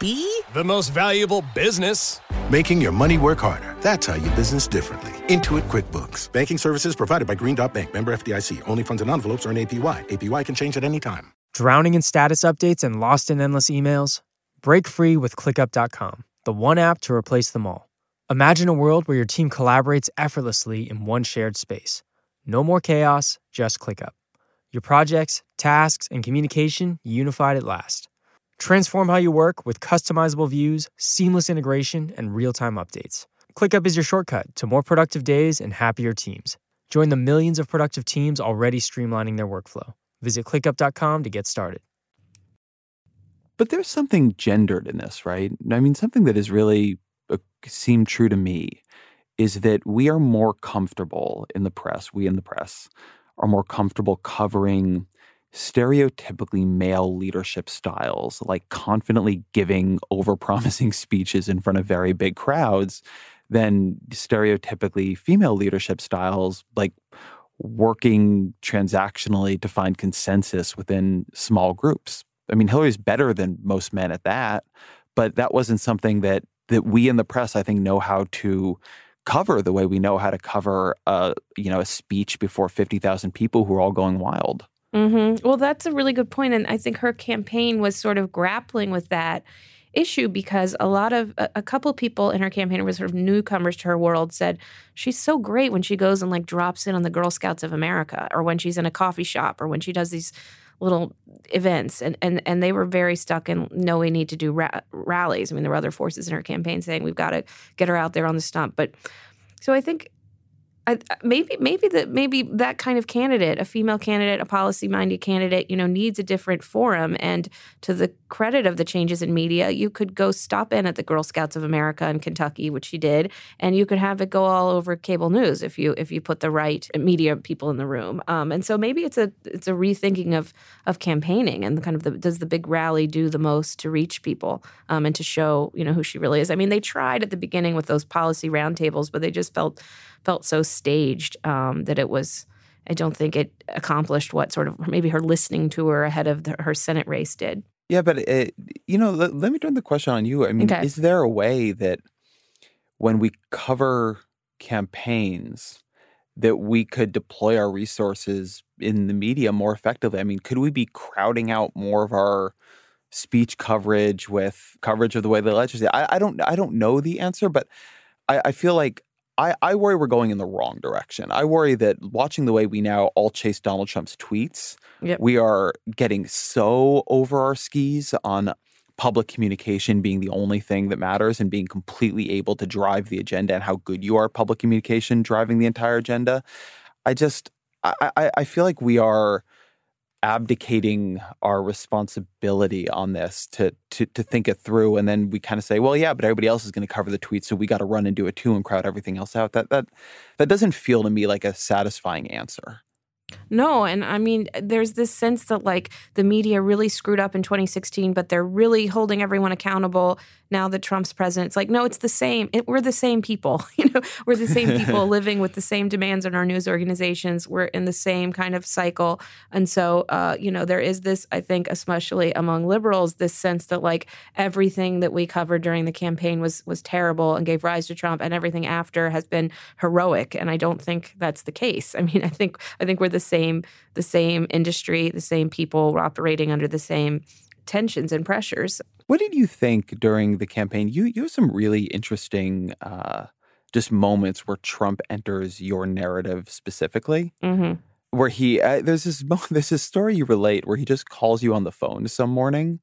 The most valuable business. Making your money work harder. That's how you business differently. Intuit QuickBooks. Banking services provided by Green Dot Bank. Member FDIC. Only funds and envelopes earn APY. APY can change at any time. Drowning in status updates and lost in endless emails? Break free with ClickUp.com, the one app to replace them all. Imagine a world where your team collaborates effortlessly in one shared space. No more chaos, just ClickUp. Your projects, tasks, and communication unified at last. Transform how you work with customizable views, seamless integration, and real time updates. ClickUp is your shortcut to more productive days and happier teams. Join the millions of productive teams already streamlining their workflow. Visit clickup.com to get started. But there's something gendered in this, right? I mean, something that has really uh, seemed true to me is that we are more comfortable in the press, we in the press are more comfortable covering stereotypically male leadership styles, like confidently giving overpromising speeches in front of very big crowds, than stereotypically female leadership styles, like working transactionally to find consensus within small groups. I mean, Hillary's better than most men at that, but that wasn't something that that we in the press, I think, know how to cover the way we know how to cover a you know a speech before fifty thousand people who are all going wild. Mm-hmm. Well, that's a really good point, and I think her campaign was sort of grappling with that issue because a lot of a, a couple people in her campaign were sort of newcomers to her world said she's so great when she goes and like drops in on the Girl Scouts of America or when she's in a coffee shop or when she does these little events and and and they were very stuck in no we need to do ra- rallies i mean there were other forces in her campaign saying we've got to get her out there on the stump but so i think I, maybe maybe that maybe that kind of candidate, a female candidate, a policy minded candidate, you know, needs a different forum. And to the credit of the changes in media, you could go stop in at the Girl Scouts of America in Kentucky, which she did, and you could have it go all over cable news if you if you put the right media people in the room. Um, and so maybe it's a it's a rethinking of of campaigning and kind of the, does the big rally do the most to reach people um, and to show you know who she really is. I mean, they tried at the beginning with those policy roundtables, but they just felt felt so staged um, that it was. I don't think it accomplished what sort of maybe her listening to her ahead of the, her Senate race did. Yeah, but it, you know, let, let, me turn the question on you. I mean, okay. is there a way that when we cover campaigns that we could deploy our resources in the media more effectively? I mean, could we be crowding out more of our speech coverage with coverage of the way the legislature I, I don't, I don't know the answer, but I, I feel like I, I worry we're going in the wrong direction. I worry that watching the way we now all chase Donald Trump's tweets, yep. we are getting so over our skis on public communication being the only thing that matters and being completely able to drive the agenda and how good you are at public communication driving the entire agenda. I just I, I, I feel like we are abdicating our responsibility on this to to to think it through and then we kind of say well yeah but everybody else is going to cover the tweet so we got to run and do it too and crowd everything else out. That that that doesn't feel to me like a satisfying answer. No, and I mean, there's this sense that like the media really screwed up in 2016, but they're really holding everyone accountable now that Trump's president, it's like, no, it's the same. It, we're the same people. You know, we're the same people living with the same demands in our news organizations. We're in the same kind of cycle. And so, uh, you know, there is this, I think, especially among liberals, this sense that like everything that we covered during the campaign was was terrible and gave rise to Trump, and everything after has been heroic. And I don't think that's the case. I mean, I think I think we're the same, the same industry, the same people operating under the same tensions and pressures. What did you think during the campaign? You you have some really interesting uh, just moments where Trump enters your narrative specifically. Mm-hmm. Where he uh, there's this there's this story you relate where he just calls you on the phone some morning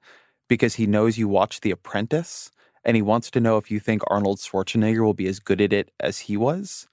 because he knows you watch The Apprentice and he wants to know if you think Arnold Schwarzenegger will be as good at it as he was.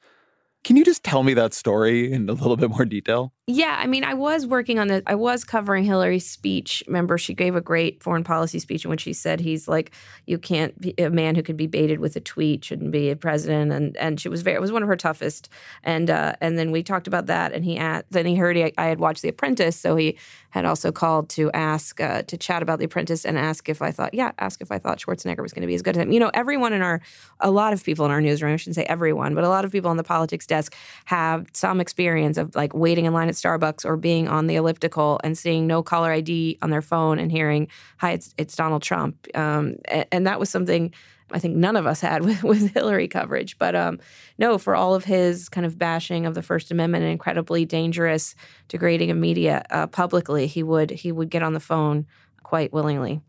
Can you just tell me that story in a little bit more detail? Yeah, I mean, I was working on the, I was covering Hillary's speech. Remember, she gave a great foreign policy speech in which she said he's like, you can't be a man who could be baited with a tweet shouldn't be a president, and and she was very, it was one of her toughest. And uh, and then we talked about that, and he at, then he heard he, I had watched The Apprentice, so he had also called to ask uh, to chat about The Apprentice and ask if I thought, yeah, ask if I thought Schwarzenegger was going to be as good as him. You know, everyone in our, a lot of people in our newsroom, I shouldn't say everyone, but a lot of people on the politics desk have some experience of like waiting in line at Starbucks or being on the elliptical and seeing no caller ID on their phone and hearing, "Hi, it's it's Donald Trump," um, and, and, that was something I think none of us had with, with Hillary coverage. But um, no, for all of his kind of bashing of the First Amendment and incredibly dangerous degrading of media uh, publicly, he would he would get on the phone quite willingly.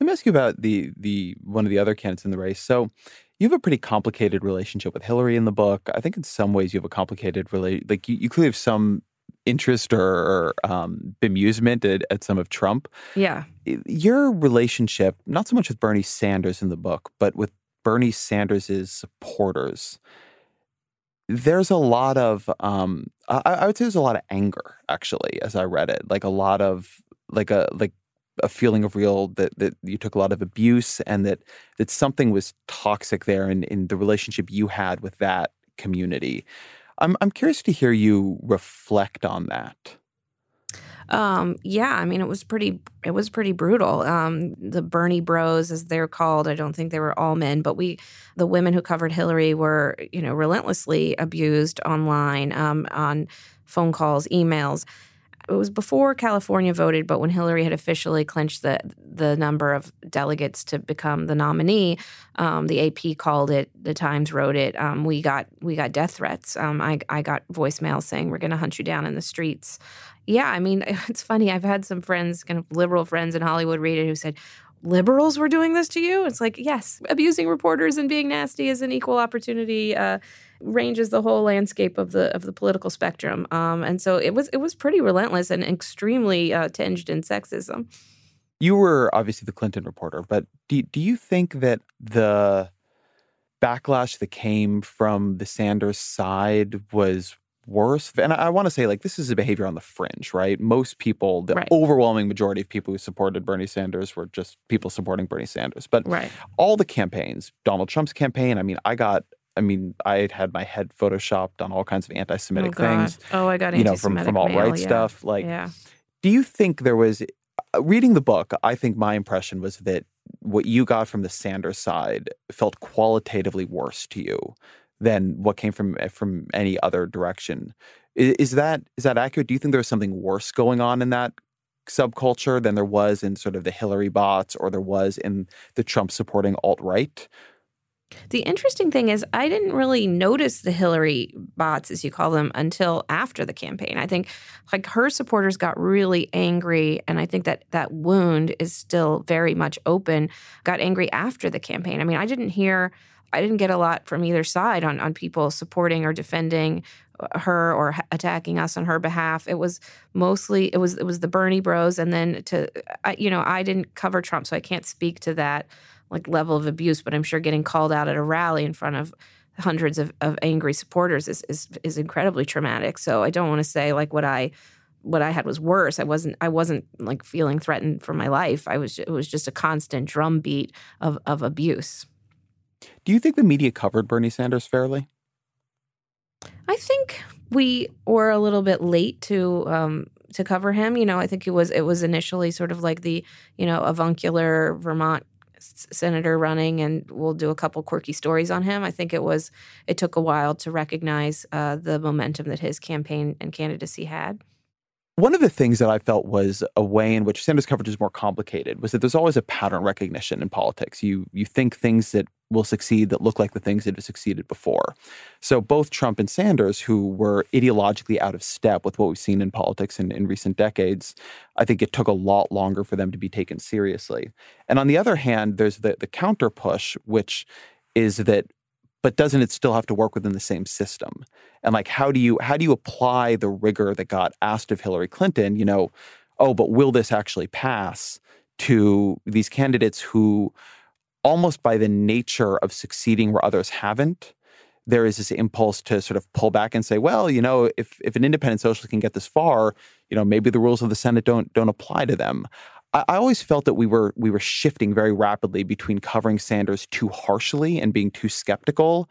Let me ask you about the the one of the other candidates in the race. So you have a pretty complicated relationship with Hillary in the book. I think in some ways you have a complicated relate like you, you clearly have some interest or, or um, bemusement at, at, some of Trump. Yeah. Your relationship, not so much with Bernie Sanders in the book, but with Bernie Sanders's supporters. There's a lot of, um, I, I would say, there's a lot of anger actually as I read it. Like a lot of, like a like a feeling of real that that you took a lot of abuse and that that something was toxic there in in the relationship you had with that community. I'm I'm curious to hear you reflect on that. Um, yeah, I mean, it was pretty, it was pretty brutal. Um, the Bernie Bros, as they're called, I don't think they were all men, but we, the women who covered Hillary, were, you know, relentlessly abused online, um, on phone calls, emails it was before California voted, but when Hillary had officially clinched the the number of delegates to become the nominee, um, the AP called it. The Times wrote it. Um, we got we got death threats. Um, I I got voicemail saying we're going to hunt you down in the streets. Yeah, I mean it's funny. I've had some friends, kind of liberal friends in Hollywood, read it who said, liberals were doing this to you? It's like, yes, abusing reporters and being nasty is an equal opportunity. Uh, ranges the whole landscape of the of the political spectrum, um, and so it was it was pretty relentless and extremely uh, tinged in sexism. You were obviously the Clinton reporter, but do do you think that the backlash that came from the Sanders side was worse. And I, I want to say, like, this is a behavior on the fringe, right? Most people, the right. overwhelming majority of people who supported Bernie Sanders were just people supporting Bernie Sanders. But right. all the campaigns, Donald Trump's campaign, I mean, I got I mean, I had my head photoshopped on all kinds of anti-Semitic oh, things. Oh, I got you know from from alt right yeah. stuff. Like, yeah. do you think there was uh, reading the book? I think my impression was that what you got from the Sanders side felt qualitatively worse to you than what came from eh, from any other direction. Is, is that is that accurate? Do you think there was something worse going on in that subculture than there was in sort of the Hillary bots or there was in the Trump supporting alt right? The interesting thing is, I didn't really notice the Hillary bots, as you call them, until after the campaign. I think like her supporters got really angry, and I think that that wound is still very much open. Got angry after the campaign. I mean, I didn't hear I didn't get a lot from either side on on people supporting or defending uh, her or attacking us on her behalf. It was mostly it was it was the Bernie Bros, and then to you know I didn't cover Trump, so I can't speak to that like level of abuse. But I'm sure getting called out at a rally in front of hundreds of, of angry supporters is, is is incredibly traumatic. So I don't want to say like what I what I had was worse. I wasn't I wasn't like feeling threatened for my life. I was it was just a constant drumbeat of of abuse. Do you think the media covered Bernie Sanders fairly? I think we were a little bit late to um, to cover him. You know, I think it was it was initially sort of like the you know avuncular Vermont senator running, and we'll do a couple quirky stories on him. I think it was it took a while to recognize uh, the momentum that his campaign and candidacy had. One of the things that I felt was a way in which Sanders coverage is more complicated was that there's always a pattern recognition in politics. You you think things that will succeed that look like the things that have succeeded before. So both Trump and Sanders, who were ideologically out of step with what we've seen in politics in, in recent decades, I think it took a lot longer for them to be taken seriously. And on the other hand, there's the the counter push, which is that but doesn't it still have to work within the same system? And like, how do you how do you apply the rigor that got asked of Hillary Clinton? You know, oh, but will this actually pass to these candidates who, almost by the nature of succeeding where others haven't, there is this impulse to sort of pull back and say, well, you know, if if an independent socialist can get this far, you know, maybe the rules of the Senate don't don't apply to them. I, I always felt that we were we were shifting very rapidly between covering Sanders too harshly and being too skeptical,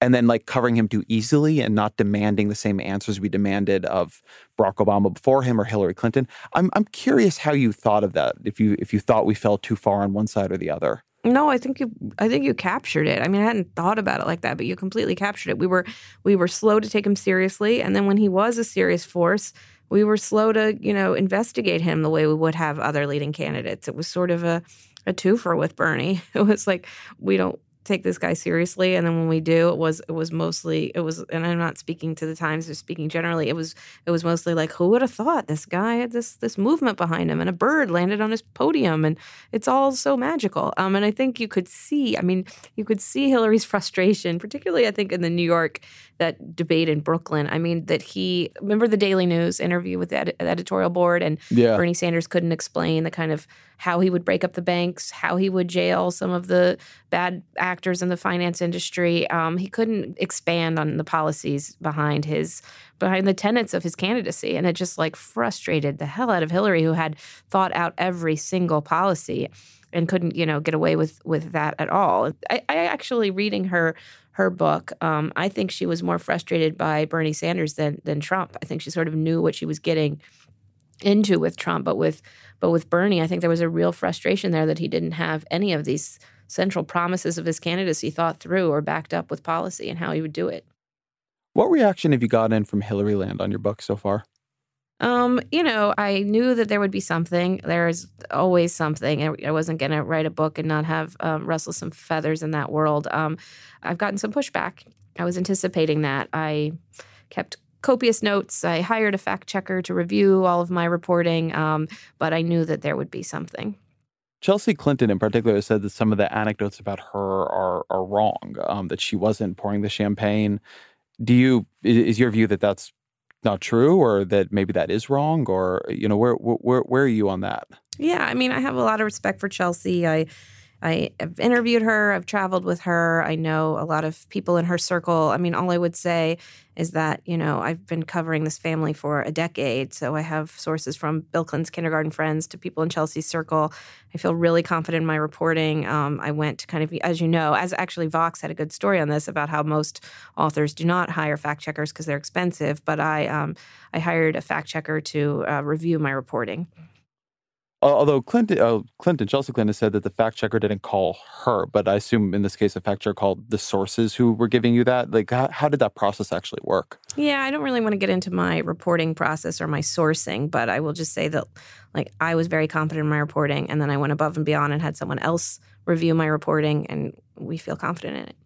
and then like covering him too easily and not demanding the same answers we demanded of Barack Obama before him or Hillary Clinton. I'm I'm curious how you thought of that. If you if you thought we fell too far on one side or the other. No, I think you I think you captured it. I mean, I hadn't thought about it like that, but you completely captured it. We were we were slow to take him seriously, and then when he was a serious force, we were slow to, you know, investigate him the way we would have other leading candidates. It was sort of a, a twofer with Bernie. It was like, we don't take this guy seriously. And then when we do it was it was mostly it was and i'm not speaking to the times or speaking generally it was it was mostly like who would have thought this guy had this this movement behind him and a bird landed on his podium? And it's all so magical. Um and i think you could see i mean you could see hillary's frustration particularly i think in the new york that debate in brooklyn. I mean that he remember the daily news interview with the ed- editorial board and yeah. bernie sanders couldn't explain the kind of how he would break up the banks how he would jail some of the bad actors in the finance industry. Um, he couldn't expand on the policies behind his behind the tenets of his candidacy, and it just like frustrated the hell out of Hillary, who had thought out every single policy and couldn't you know get away with with that at all. I, I actually reading her her book, um, I think she was more frustrated by Bernie Sanders than than Trump. I think she sort of knew what she was getting into with Trump, but with but with Bernie, I think there was a real frustration there that he didn't have any of these central promises of his candidacy thought through or backed up with policy and how he would do it. What reaction have you gotten from Hillary Land on your book so far? Um, you know, I knew that there would be something. There's always something. I wasn't going to write a book and not have um, rustle some feathers in that world. Um, I've gotten some pushback. I was anticipating that. I kept copious notes. I hired a fact checker to review all of my reporting, um, but I knew that there would be something. Chelsea Clinton, in particular, said that some of the anecdotes about her are are wrong. Um, that she wasn't pouring the champagne. Do you is your view that that's not true, or that maybe that is wrong, or you know where where where are you on that? Yeah, I mean, I have a lot of respect for Chelsea. I I have interviewed her, I've traveled with her. I know a lot of people in her circle. I mean, all I would say is that, you know, I've been covering this family for a decade. So I have sources from Bill Clinton's kindergarten friends to people in Chelsea's circle. I feel really confident in my reporting. Um, I went to kind of, as you know, as actually Vox had a good story on this about how most authors do not hire fact checkers because they're expensive. But I, um, I hired a fact checker to uh, review my reporting. Although Clinton, uh, Clinton, Chelsea Clinton said that the fact checker didn't call her, but I assume in this case, a fact checker called the sources who were giving you that. Like, how, how did that process actually work? Yeah, I don't really want to get into my reporting process or my sourcing, but I will just say that, like, I was very confident in my reporting, and then I went above and beyond and had someone else review my reporting, and we feel confident in it.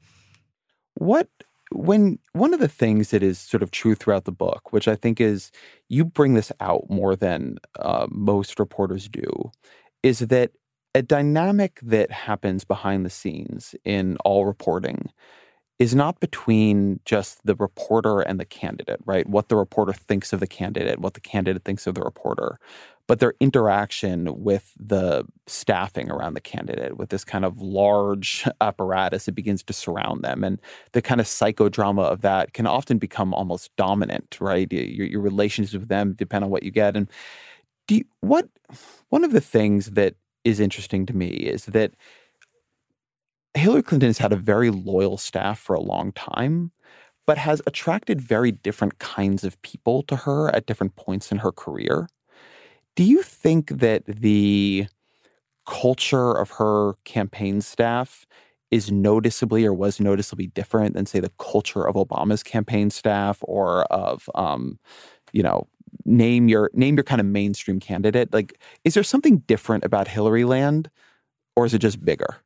What when one of the things that is sort of true throughout the book, which I think is you bring this out more than uh, most reporters do, is that a dynamic that happens behind the scenes in all reporting is not between just the reporter and the candidate, right? What the reporter thinks of the candidate, what the candidate thinks of the reporter, but their interaction with the staffing around the candidate, with this kind of large apparatus that begins to surround them. And the kind of psychodrama of that can often become almost dominant, right? Your, your relationships with them depend on what you get. And do you, what one of the things that is interesting to me is that Hillary Clinton has had a very loyal staff for a long time, but has attracted very different kinds of people to her at different points in her career. Do you think that the culture of her campaign staff is noticeably or was noticeably different than say the culture of Obama's campaign staff or of um, you know name your name your kind of mainstream candidate? Like is there something different about Hillary land or is it just bigger?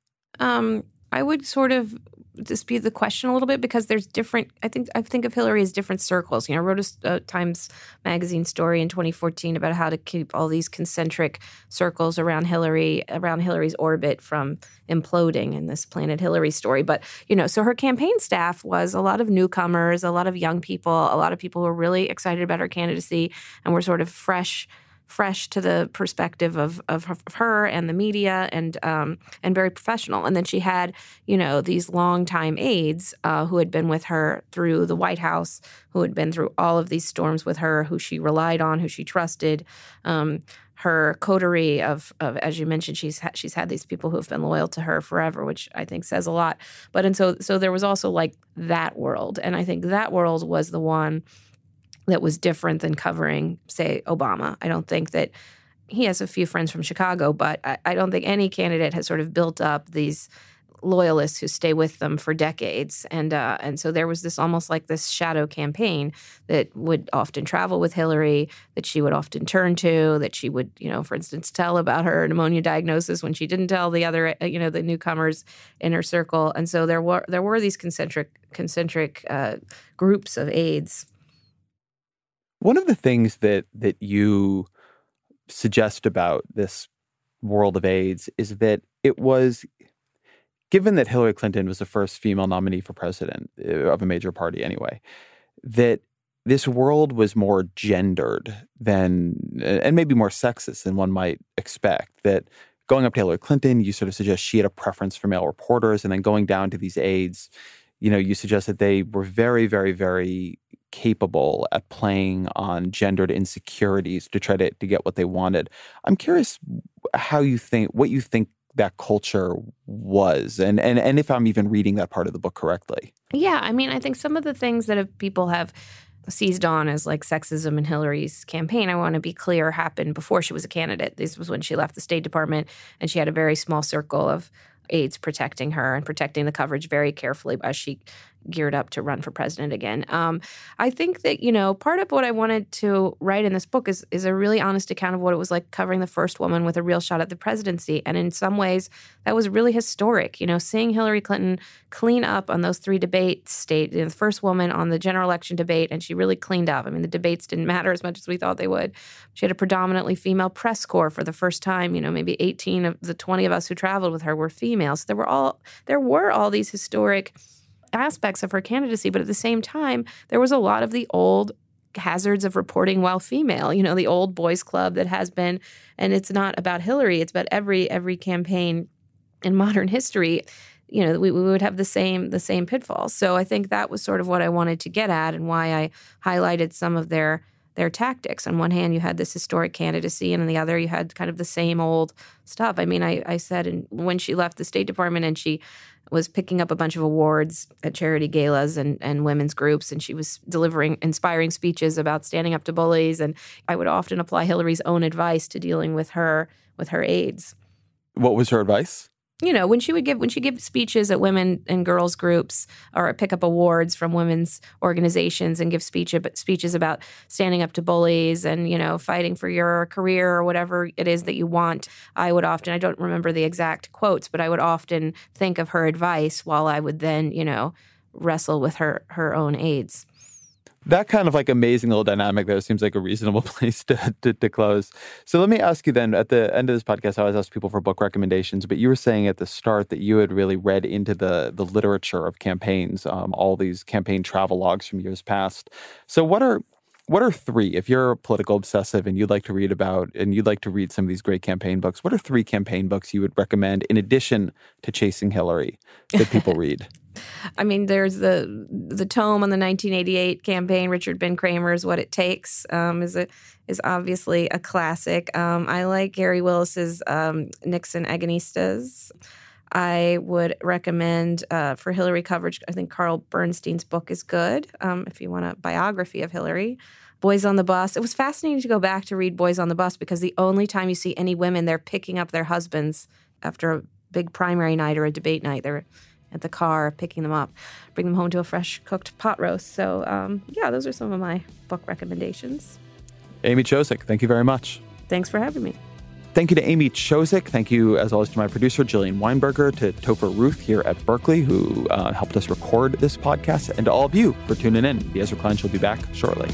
Um, I would sort of dispute the question a little bit because there's different. I think I think of Hillary as different circles. You know, I wrote a, a, Times Magazine story in 2014 about how to keep all these concentric circles around Hillary, around Hillary's orbit from imploding in this Planet Hillary story. But you know, so her campaign staff was a lot of newcomers, a lot of young people, a lot of people who were really excited about her candidacy and were sort of fresh fresh to the perspective of, of her and the media and um, and very professional. And then she had, you know, these longtime aides uh, who had been with her through the White House, who had been through all of these storms with her, who she relied on, who she trusted. Um, her coterie of, of, as you mentioned, she's ha- she's had these people who have been loyal to her forever, which I think says a lot. But and so so there was also like that world, and I think that world was the one that was different than covering, say, Obama. I don't think that he has a few friends from Chicago, but I, I don't think any candidate has sort of built up these loyalists who stay with them for decades. And uh, and so there was this almost like this shadow campaign that would often travel with Hillary, that she would often turn to, that she would, you know, for instance, tell about her pneumonia diagnosis when she didn't tell the other, uh, you know, the newcomers in her circle. And so there were there were these concentric concentric uh, groups of aides one of the things that that you suggest about this world of aides is that it was given that Hillary Clinton was the first female nominee for president uh, of a major party anyway, that this world was more gendered than and maybe more sexist than one might expect. That going up to Hillary Clinton, you sort of suggest she had a preference for male reporters, and then going down to these aides, you know, you suggest that they were very, very, very capable at playing on gendered insecurities to try to, to get what they wanted. I'm curious how you think, what you think that culture was and, and and if I'm even reading that part of the book correctly. Yeah, I mean, I think some of the things that have, people have seized on as like sexism in Hillary's campaign, I want to be clear, happened before she was a candidate. This was when she left the State Department and she had a very small circle of aides protecting her and protecting the coverage very carefully as she geared up to run for president again. Um, I think that you know part of what I wanted to write in this book is is a really honest account of what it was like covering the first woman with a real shot at the presidency, and in some ways that was really historic. You know, seeing Hillary Clinton clean up on those three debates, state you know, the first woman on the general election debate, and she really cleaned up. I mean, the debates didn't matter as much as we thought they would. She had a predominantly female press corps for the first time. You know, maybe 18 of the 20 of us who traveled with her were females. There were all there were all these historic aspects of her candidacy, but at the same time, there was a lot of the old hazards of reporting while female you know the old boys club that has been and it's not about hillary it's about every every campaign in modern history you know we, we would have the same the same pitfalls. So i think that was sort of what i wanted to get at and why i highlighted some of their their tactics. On one hand you had this historic candidacy and on the other you had kind of the same old stuff. I mean i, I said in, when she left the state department and she was picking up a bunch of awards at charity galas and, and women's groups, and she was delivering inspiring speeches about standing up to bullies. And I would often apply Hillary's own advice to dealing with her with her aides. What was her advice? You know, when she would give when she give speeches at women and girls groups or pick up awards from women's organizations and give speech speeches about standing up to bullies and you know fighting for your career or whatever it is that you want, I would often I don't remember the exact quotes, but I would often think of her advice while I would then you know wrestle with her her own aides that kind of like amazing little dynamic there seems like a reasonable place to, to, to, close. So let me ask you then at the end of this podcast, I always ask people for book recommendations, but you were saying at the start that you had really read into the, the literature of campaigns, um, all these campaign travel logs from years past. So what are, what are three, if you're a political obsessive and you'd like to read about, and you'd like to read some of these great campaign books, what are three campaign books you would recommend in addition to Chasing Hillary that people read? I mean, there's the the tome on the 1988 campaign. Richard Ben Cramer's "What It Takes" um, is a is obviously a classic. Um, I like Gary Willis's um, Nixon Agonistes. I would recommend uh, for Hillary coverage. I think Carl Bernstein's book is good um, if you want a biography of Hillary. Boys on the Bus. It was fascinating to go back to read Boys on the Bus because the only time you see any women, they're picking up their husbands after a big primary night or a debate night. They're at the car picking them up, bring them home to a fresh cooked pot roast. So, um, yeah, those are some of my book recommendations. Amy Chozick, thank you very much. Thanks for having me. Thank you to Amy Chozick. Thank you, as always, to my producer, Jillian Weinberger, to Topher Ruth here at Berkeley, who uh, helped us record this podcast, and to all of you for tuning in. The Ezra Klein Show will be back shortly.